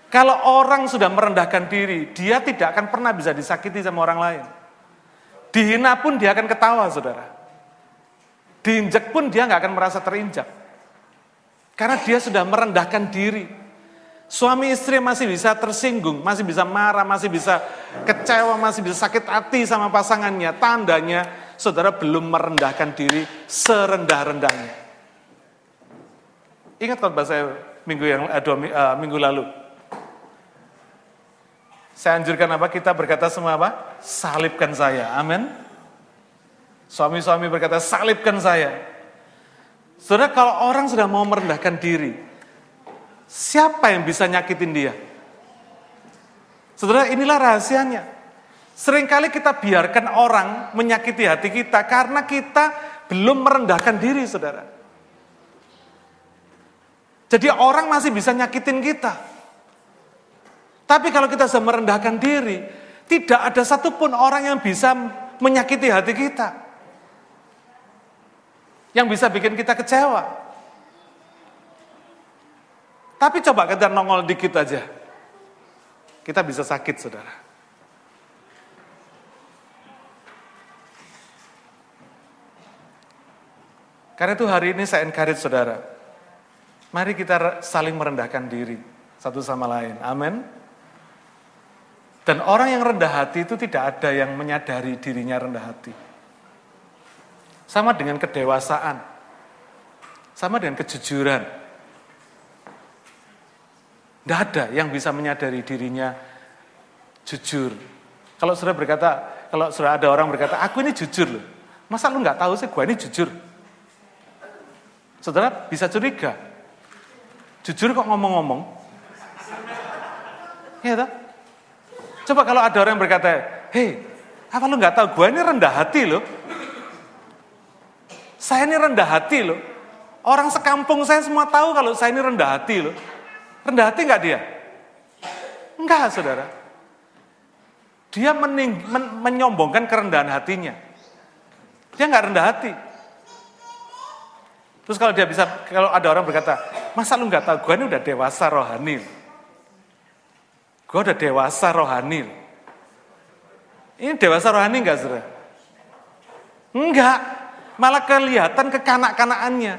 Kalau orang sudah merendahkan diri, dia tidak akan pernah bisa disakiti sama orang lain. Dihina pun dia akan ketawa, saudara. Diinjak pun dia nggak akan merasa terinjak. Karena dia sudah merendahkan diri. Suami istri masih bisa tersinggung, masih bisa marah, masih bisa kecewa, masih bisa sakit hati sama pasangannya. Tandanya saudara belum merendahkan diri serendah-rendahnya. Ingat khotbah saya minggu yang uh, minggu lalu. Saya anjurkan apa? Kita berkata semua apa? Salibkan saya. Amin. Suami-suami berkata, salibkan saya. Saudara, kalau orang sudah mau merendahkan diri, Siapa yang bisa nyakitin dia? Saudara, inilah rahasianya. Seringkali kita biarkan orang menyakiti hati kita karena kita belum merendahkan diri, saudara. Jadi orang masih bisa nyakitin kita. Tapi kalau kita merendahkan diri, tidak ada satupun orang yang bisa menyakiti hati kita. Yang bisa bikin kita kecewa. Tapi coba kita nongol dikit aja. Kita bisa sakit, saudara. Karena itu hari ini saya encourage saudara. Mari kita saling merendahkan diri satu sama lain. Amin. Dan orang yang rendah hati itu tidak ada yang menyadari dirinya rendah hati. Sama dengan kedewasaan. Sama dengan kejujuran. Tidak ada yang bisa menyadari dirinya jujur. Kalau sudah berkata, kalau sudah ada orang berkata, aku ini jujur loh. Masa lu nggak tahu sih, gue ini jujur. Saudara bisa curiga. Jujur kok ngomong-ngomong. Iya toh? Coba kalau ada orang yang berkata, hei, apa lu nggak tahu, gue ini rendah hati loh. Saya ini rendah hati loh. Orang sekampung saya semua tahu kalau saya ini rendah hati loh. Rendah hati nggak dia? Enggak, saudara. Dia mening, men, menyombongkan kerendahan hatinya. Dia enggak rendah hati. Terus kalau dia bisa, kalau ada orang berkata, masa lu nggak tahu, gue ini udah dewasa rohani. Gue udah dewasa rohani. Ini dewasa rohani enggak, saudara? Enggak, malah kelihatan kekanak-kanakannya.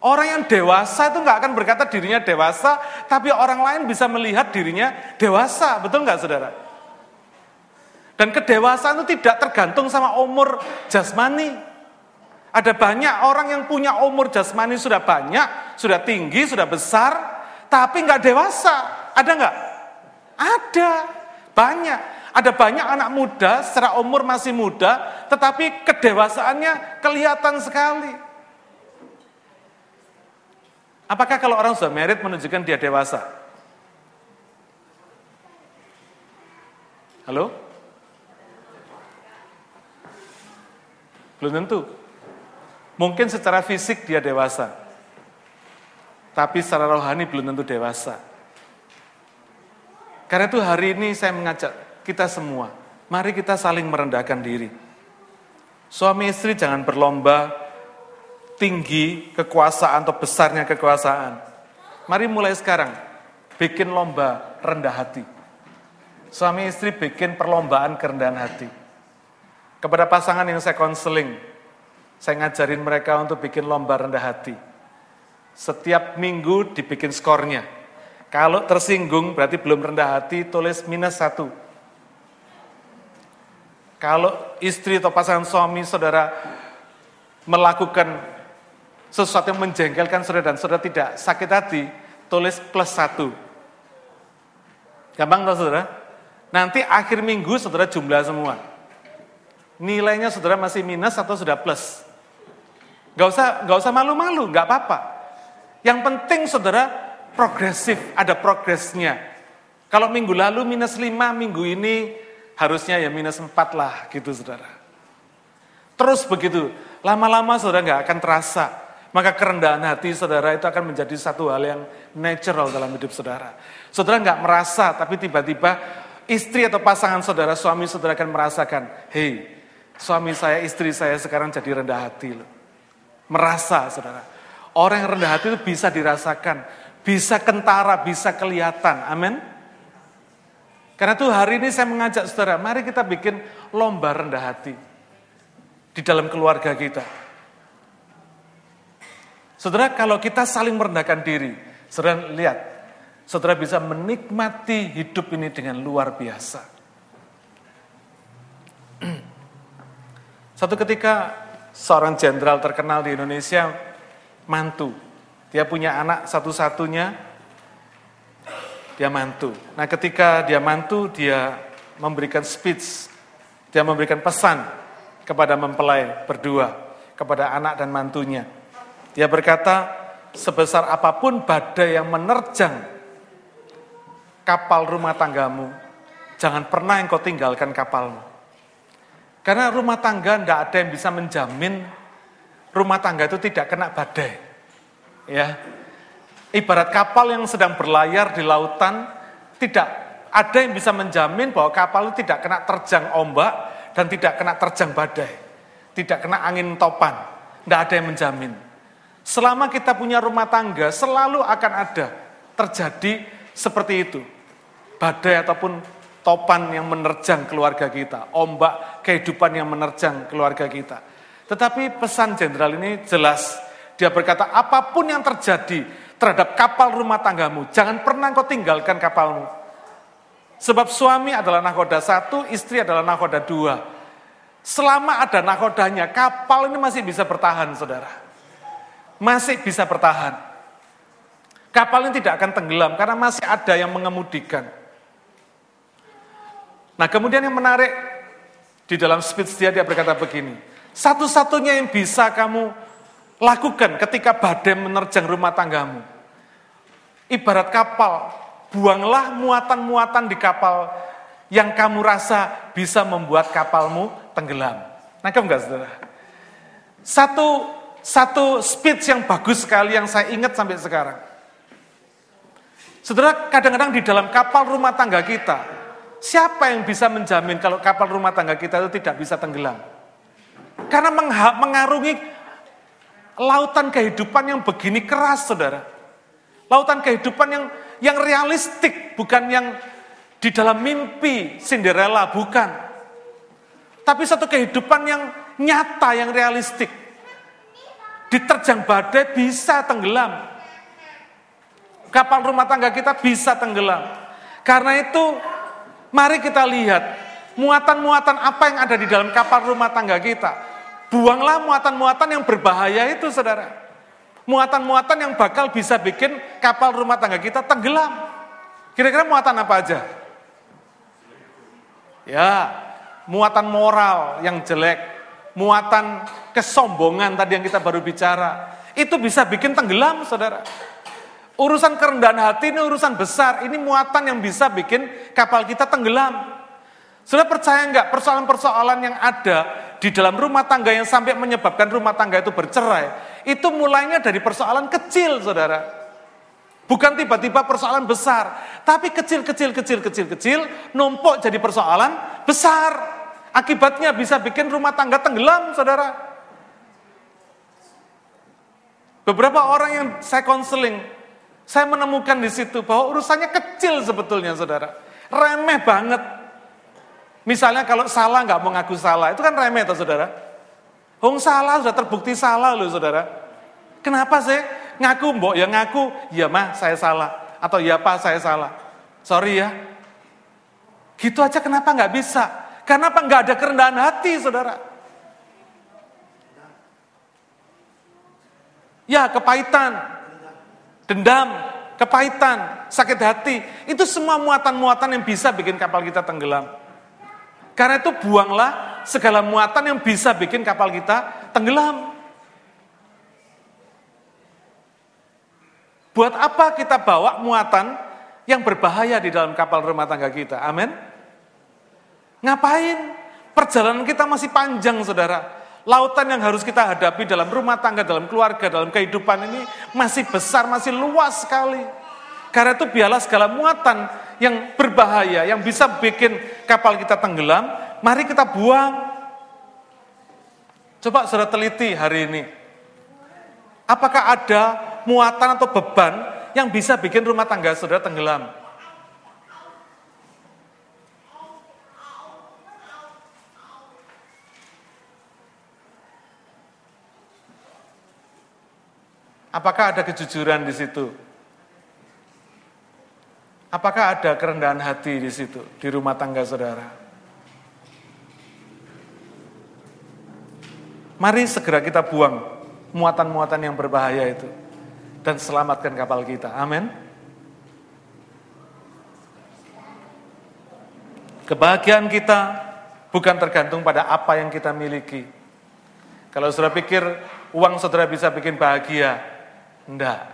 Orang yang dewasa itu enggak akan berkata dirinya dewasa, tapi orang lain bisa melihat dirinya dewasa. Betul enggak saudara? Dan kedewasaan itu tidak tergantung sama umur jasmani. Ada banyak orang yang punya umur jasmani sudah banyak, sudah tinggi, sudah besar, tapi nggak dewasa. Ada nggak? Ada, banyak. Ada banyak anak muda secara umur masih muda, tetapi kedewasaannya kelihatan sekali. Apakah kalau orang sudah merit menunjukkan dia dewasa? Halo? Belum tentu. Mungkin secara fisik dia dewasa. Tapi secara rohani belum tentu dewasa. Karena itu hari ini saya mengajak kita semua, mari kita saling merendahkan diri. Suami istri jangan berlomba tinggi kekuasaan atau besarnya kekuasaan. Mari mulai sekarang, bikin lomba rendah hati. Suami istri bikin perlombaan kerendahan hati. Kepada pasangan yang saya konseling, saya ngajarin mereka untuk bikin lomba rendah hati. Setiap minggu dibikin skornya. Kalau tersinggung berarti belum rendah hati, tulis minus satu. Kalau istri atau pasangan suami saudara melakukan sesuatu yang menjengkelkan saudara dan saudara tidak sakit hati, tulis plus satu. Gampang tau saudara? Nanti akhir minggu saudara jumlah semua. Nilainya saudara masih minus atau sudah plus. Gak usah, gak usah malu-malu, gak apa-apa. Yang penting saudara progresif, ada progresnya. Kalau minggu lalu minus lima, minggu ini harusnya ya minus empat lah gitu saudara. Terus begitu, lama-lama saudara gak akan terasa. Maka kerendahan hati saudara itu akan menjadi satu hal yang natural dalam hidup saudara. Saudara gak merasa, tapi tiba-tiba istri atau pasangan saudara, suami saudara akan merasakan, hei, suami saya, istri saya sekarang jadi rendah hati loh. Merasa, saudara. Orang yang rendah hati itu bisa dirasakan, bisa kentara, bisa kelihatan. Amin. Karena itu hari ini saya mengajak saudara, mari kita bikin lomba rendah hati di dalam keluarga kita. Saudara, kalau kita saling merendahkan diri, saudara lihat, saudara bisa menikmati hidup ini dengan luar biasa. Satu ketika seorang jenderal terkenal di Indonesia mantu. Dia punya anak satu-satunya, dia mantu. Nah ketika dia mantu, dia memberikan speech, dia memberikan pesan kepada mempelai berdua, kepada anak dan mantunya. Dia berkata, sebesar apa pun badai yang menerjang kapal rumah tanggamu, jangan pernah engkau tinggalkan kapalmu. Karena rumah tangga tidak ada yang bisa menjamin rumah tangga itu tidak kena badai. Ya, Ibarat kapal yang sedang berlayar di lautan, tidak ada yang bisa menjamin bahwa kapal itu tidak kena terjang ombak dan tidak kena terjang badai. Tidak kena angin topan. Tidak ada yang menjamin. Selama kita punya rumah tangga, selalu akan ada terjadi seperti itu. Badai ataupun topan yang menerjang keluarga kita, ombak kehidupan yang menerjang keluarga kita. Tetapi pesan jenderal ini jelas, dia berkata apa pun yang terjadi terhadap kapal rumah tanggamu, jangan pernah kau tinggalkan kapalmu. Sebab suami adalah nakoda satu, istri adalah nakoda dua. Selama ada nakodanya, kapal ini masih bisa bertahan, saudara. Masih bisa bertahan. Kapal ini tidak akan tenggelam karena masih ada yang mengemudikan. Nah kemudian yang menarik di dalam speech dia, dia berkata begini, satu-satunya yang bisa kamu lakukan ketika badai menerjang rumah tanggamu, ibarat kapal, buanglah muatan-muatan di kapal yang kamu rasa bisa membuat kapalmu tenggelam. Nangkep enggak saudara? Satu, satu speech yang bagus sekali yang saya ingat sampai sekarang. Saudara, kadang-kadang di dalam kapal rumah tangga kita, siapa yang bisa menjamin kalau kapal rumah tangga kita itu tidak bisa tenggelam? Karena mengarungi lautan kehidupan yang begini keras, saudara. Lautan kehidupan yang yang realistik, bukan yang di dalam mimpi Cinderella, bukan. Tapi satu kehidupan yang nyata, yang realistik. Diterjang badai bisa tenggelam. Kapal rumah tangga kita bisa tenggelam. Karena itu, mari kita lihat muatan-muatan apa yang ada di dalam kapal rumah tangga kita. Buanglah muatan-muatan yang berbahaya itu, saudara. Muatan-muatan yang bakal bisa bikin kapal rumah tangga kita tenggelam. Kira-kira muatan apa aja? Ya, muatan moral yang jelek, muatan kesombongan tadi yang kita baru bicara. Itu bisa bikin tenggelam, saudara. Urusan kerendahan hati ini urusan besar. Ini muatan yang bisa bikin kapal kita tenggelam. Sudah percaya enggak persoalan-persoalan yang ada di dalam rumah tangga yang sampai menyebabkan rumah tangga itu bercerai. Itu mulainya dari persoalan kecil, saudara. Bukan tiba-tiba persoalan besar, tapi kecil-kecil, kecil-kecil, kecil, numpuk jadi persoalan besar. Akibatnya bisa bikin rumah tangga tenggelam, saudara. Beberapa orang yang saya konseling, saya menemukan di situ bahwa urusannya kecil sebetulnya, saudara. Remeh banget. Misalnya kalau salah nggak mau ngaku salah, itu kan remeh, toh, saudara. Hong salah sudah terbukti salah loh, saudara. Kenapa sih? Ngaku mbok ya ngaku, ya mah saya salah. Atau ya pak saya salah. Sorry ya. Gitu aja kenapa nggak bisa? Kenapa nggak ada kerendahan hati saudara? Ya kepahitan, dendam, kepahitan, sakit hati. Itu semua muatan-muatan yang bisa bikin kapal kita tenggelam. Karena itu buanglah segala muatan yang bisa bikin kapal kita tenggelam. Buat apa kita bawa muatan yang berbahaya di dalam kapal rumah tangga kita? Amin. Ngapain? Perjalanan kita masih panjang, saudara. Lautan yang harus kita hadapi dalam rumah tangga, dalam keluarga, dalam kehidupan ini masih besar, masih luas sekali. Karena itu biarlah segala muatan yang berbahaya, yang bisa bikin kapal kita tenggelam, mari kita buang. Coba saudara teliti hari ini. Apakah ada muatan atau beban yang bisa bikin rumah tangga saudara tenggelam. Apakah ada kejujuran di situ? Apakah ada kerendahan hati di situ, di rumah tangga saudara? Mari segera kita buang muatan-muatan yang berbahaya itu dan selamatkan kapal kita. Amin. Kebahagiaan kita bukan tergantung pada apa yang kita miliki. Kalau saudara pikir uang saudara bisa bikin bahagia, enggak.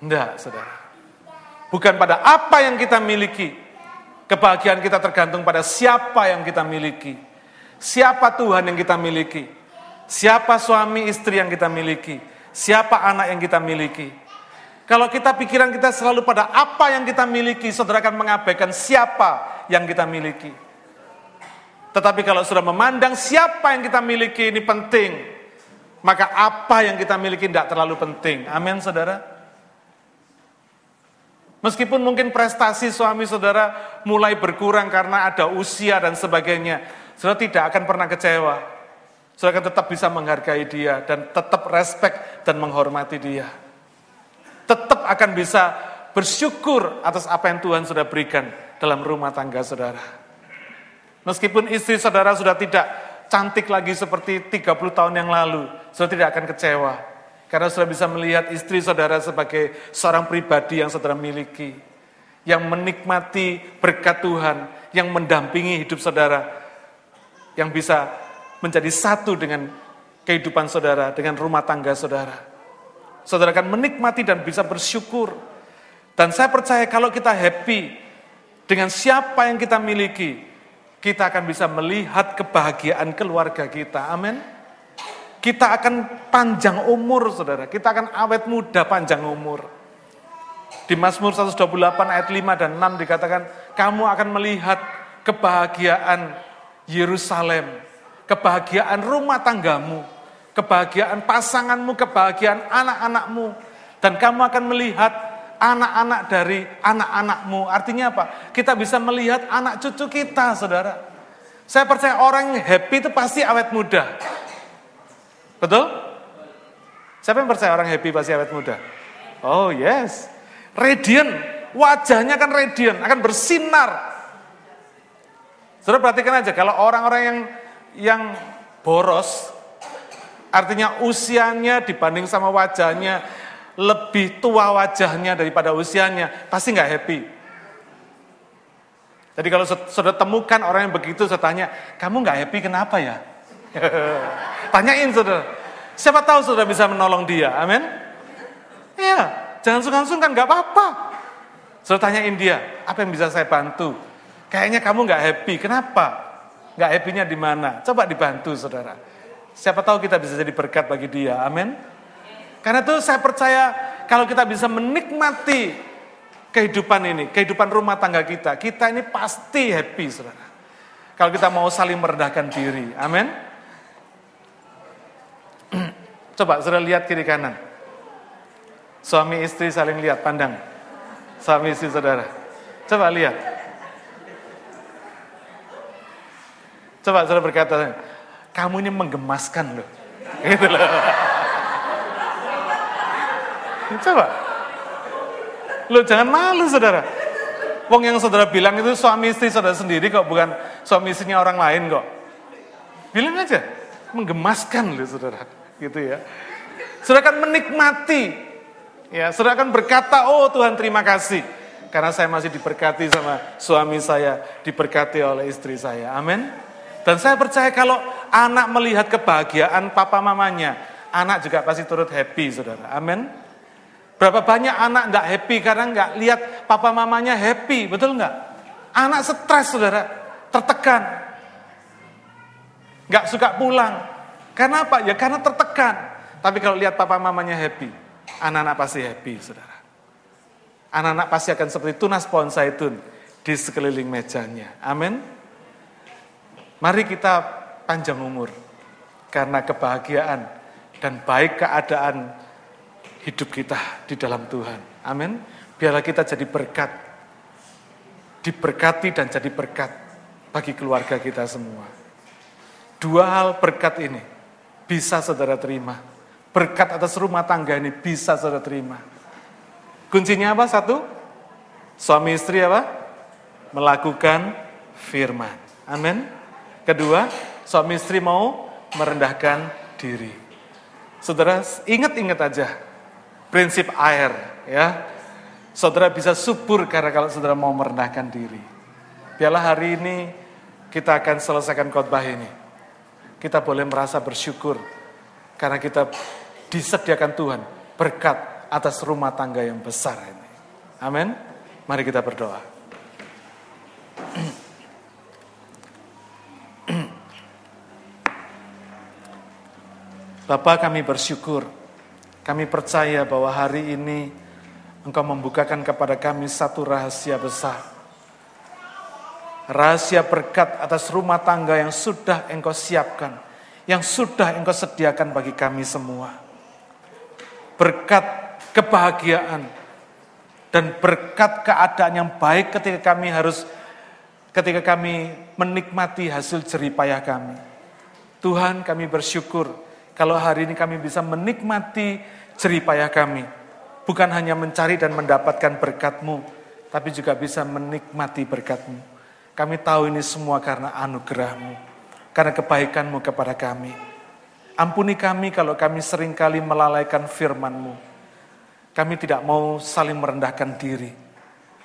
Enggak, saudara. Bukan pada apa yang kita miliki. Kebahagiaan kita tergantung pada siapa yang kita miliki. Siapa Tuhan yang kita miliki. Siapa suami istri yang kita miliki? Siapa anak yang kita miliki? Kalau kita pikiran kita selalu pada apa yang kita miliki, saudara akan mengabaikan siapa yang kita miliki. Tetapi kalau sudah memandang siapa yang kita miliki ini penting, maka apa yang kita miliki tidak terlalu penting. Amin, saudara. Meskipun mungkin prestasi suami saudara mulai berkurang karena ada usia dan sebagainya, saudara tidak akan pernah kecewa. Saudara akan tetap bisa menghargai dia dan tetap respect dan menghormati dia. Tetap akan bisa bersyukur atas apa yang Tuhan sudah berikan dalam rumah tangga saudara. Meskipun istri saudara sudah tidak cantik lagi seperti 30 tahun yang lalu, saudara tidak akan kecewa. Karena sudah bisa melihat istri saudara sebagai seorang pribadi yang saudara miliki. Yang menikmati berkat Tuhan, yang mendampingi hidup saudara. Yang bisa menjadi satu dengan kehidupan saudara, dengan rumah tangga saudara. Saudara akan menikmati dan bisa bersyukur. Dan saya percaya kalau kita happy dengan siapa yang kita miliki, kita akan bisa melihat kebahagiaan keluarga kita. Amin. Kita akan panjang umur, saudara. Kita akan awet muda panjang umur. Di Mazmur 128 ayat 5 dan 6 dikatakan, kamu akan melihat kebahagiaan Yerusalem, kebahagiaan rumah tanggamu, kebahagiaan pasanganmu, kebahagiaan anak-anakmu. Dan kamu akan melihat anak-anak dari anak-anakmu. Artinya apa? Kita bisa melihat anak cucu kita, saudara. Saya percaya orang yang happy itu pasti awet muda. Betul? Siapa yang percaya orang happy pasti awet muda? Oh yes. Radiant. Wajahnya kan radiant, akan bersinar. Saudara perhatikan aja, kalau orang-orang yang yang boros, Artinya usianya dibanding sama wajahnya lebih tua wajahnya daripada usianya, pasti nggak happy. Jadi kalau sudah temukan orang yang begitu, saya tanya, kamu nggak happy kenapa ya? Tanyain saudara. Siapa tahu saudara bisa menolong dia, amin? Iya, jangan sungkan-sungkan, nggak apa-apa. Saudara tanyain dia, apa yang bisa saya bantu? Kayaknya kamu nggak happy, kenapa? Nggak happy-nya di mana? Coba dibantu saudara. Siapa tahu kita bisa jadi berkat bagi dia. Amin. Karena itu saya percaya kalau kita bisa menikmati kehidupan ini, kehidupan rumah tangga kita, kita ini pasti happy, saudara. Kalau kita mau saling merendahkan diri. Amin. Coba saudara lihat kiri kanan. Suami istri saling lihat, pandang. Suami istri saudara. Coba lihat. Coba saudara berkata, kamu ini menggemaskan loh. Gitu loh. Coba. Lo jangan malu saudara. Wong yang saudara bilang itu suami istri saudara sendiri kok, bukan suami istrinya orang lain kok. Bilang aja, menggemaskan loh saudara. Gitu ya. Saudara akan menikmati. Ya, saudara akan berkata, oh Tuhan terima kasih. Karena saya masih diberkati sama suami saya, diberkati oleh istri saya. Amin. Dan saya percaya kalau anak melihat kebahagiaan papa mamanya, anak juga pasti turut happy, saudara. Amin. Berapa banyak anak nggak happy karena nggak lihat papa mamanya happy, betul nggak? Anak stres, saudara, tertekan, nggak suka pulang. Karena apa? Ya karena tertekan. Tapi kalau lihat papa mamanya happy, anak-anak pasti happy, saudara. Anak-anak pasti akan seperti tunas pohon zaitun di sekeliling mejanya. Amin. Mari kita panjang umur karena kebahagiaan dan baik keadaan hidup kita di dalam Tuhan. Amin. Biarlah kita jadi berkat, diberkati dan jadi berkat bagi keluarga kita semua. Dua hal berkat ini bisa saudara terima. Berkat atas rumah tangga ini bisa saudara terima. Kuncinya apa? Satu, suami istri apa? Melakukan firman. Amin. Kedua, suami istri mau merendahkan diri. Saudara ingat-ingat aja prinsip air ya. Saudara bisa subur karena kalau saudara mau merendahkan diri. Biarlah hari ini kita akan selesaikan khotbah ini. Kita boleh merasa bersyukur karena kita disediakan Tuhan berkat atas rumah tangga yang besar ini. Amin. Mari kita berdoa. Bapak kami bersyukur, kami percaya bahwa hari ini Engkau membukakan kepada kami satu rahasia besar. Rahasia berkat atas rumah tangga yang sudah Engkau siapkan, yang sudah Engkau sediakan bagi kami semua. Berkat kebahagiaan dan berkat keadaan yang baik ketika kami harus ketika kami menikmati hasil jeripayah kami. Tuhan kami bersyukur kalau hari ini kami bisa menikmati jeripayah kami. Bukan hanya mencari dan mendapatkan berkatmu, tapi juga bisa menikmati berkatmu. Kami tahu ini semua karena anugerahmu, karena kebaikanmu kepada kami. Ampuni kami kalau kami sering kali melalaikan firmanmu. Kami tidak mau saling merendahkan diri.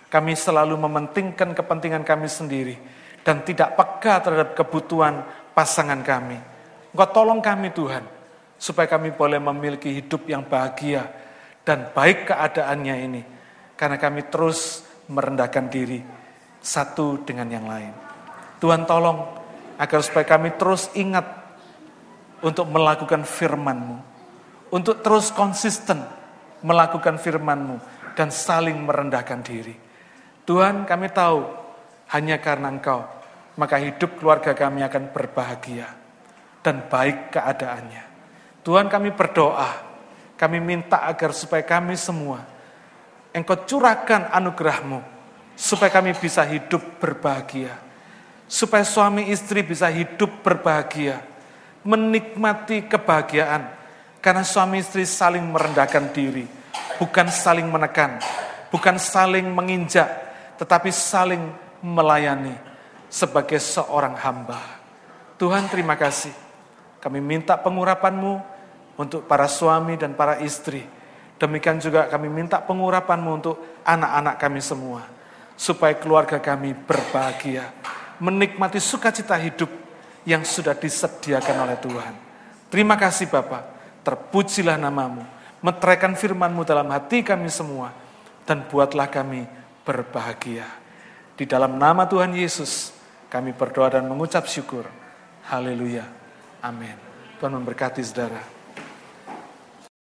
Kami selalu mementingkan kepentingan kami sendiri dan tidak peka terhadap kebutuhan pasangan kami. Engkau tolong kami Tuhan, supaya kami boleh memiliki hidup yang bahagia dan baik keadaannya ini. Karena kami terus merendahkan diri satu dengan yang lain. Tuhan tolong agar supaya kami terus ingat untuk melakukan firman-Mu. Untuk terus konsisten melakukan firman-Mu dan saling merendahkan diri. Tuhan kami tahu hanya karena Engkau, maka hidup keluarga kami akan berbahagia dan baik keadaannya. Tuhan kami berdoa, kami minta agar supaya kami semua, Engkau curahkan anugerahmu, supaya kami bisa hidup berbahagia. Supaya suami istri bisa hidup berbahagia, menikmati kebahagiaan, karena suami istri saling merendahkan diri, bukan saling menekan, bukan saling menginjak, tetapi saling melayani sebagai seorang hamba. Tuhan terima kasih. Kami minta pengurapanmu untuk para suami dan para istri. Demikian juga kami minta pengurapanmu untuk anak-anak kami semua. Supaya keluarga kami berbahagia. Menikmati sukacita hidup yang sudah disediakan oleh Tuhan. Terima kasih Bapak. Terpujilah namamu. Meteraikan firmanmu dalam hati kami semua. Dan buatlah kami berbahagia. Di dalam nama Tuhan Yesus, kami berdoa dan mengucap syukur. Haleluya. Amin. Tuhan memberkati saudara.